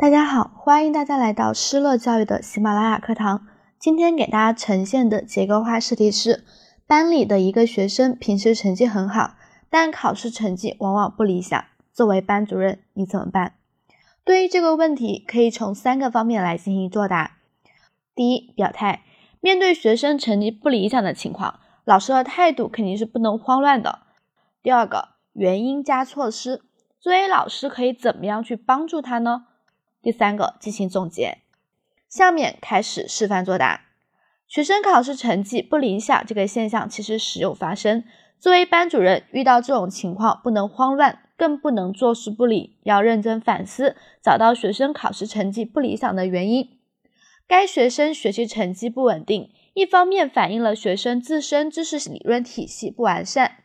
大家好，欢迎大家来到施乐教育的喜马拉雅课堂。今天给大家呈现的结构化试题是：班里的一个学生平时成绩很好，但考试成绩往往不理想。作为班主任，你怎么办？对于这个问题，可以从三个方面来进行作答。第一，表态。面对学生成绩不理想的情况，老师的态度肯定是不能慌乱的。第二个，原因加措施。作为老师，可以怎么样去帮助他呢？第三个，进行总结。下面开始示范作答。学生考试成绩不理想这个现象其实时有发生。作为班主任，遇到这种情况不能慌乱，更不能坐视不理，要认真反思，找到学生考试成绩不理想的原因。该学生学习成绩不稳定，一方面反映了学生自身知识理论体系不完善，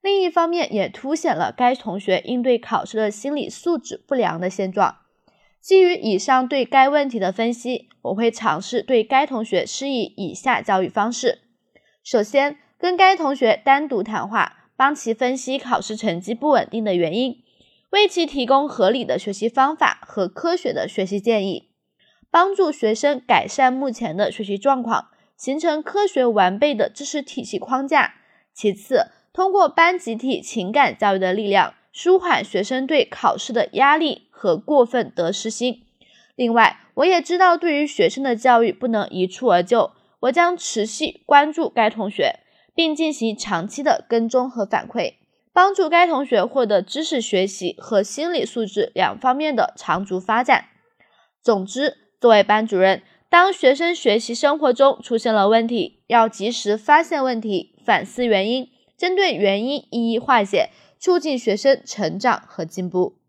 另一方面也凸显了该同学应对考试的心理素质不良的现状。基于以上对该问题的分析，我会尝试对该同学施以以下教育方式：首先，跟该同学单独谈话，帮其分析考试成绩不稳定的原因，为其提供合理的学习方法和科学的学习建议，帮助学生改善目前的学习状况，形成科学完备的知识体系框架。其次，通过班集体情感教育的力量。舒缓学生对考试的压力和过分得失心。另外，我也知道对于学生的教育不能一蹴而就，我将持续关注该同学，并进行长期的跟踪和反馈，帮助该同学获得知识学习和心理素质两方面的长足发展。总之，作为班主任，当学生学习生活中出现了问题，要及时发现问题，反思原因，针对原因一一化解。促进学生成长和进步。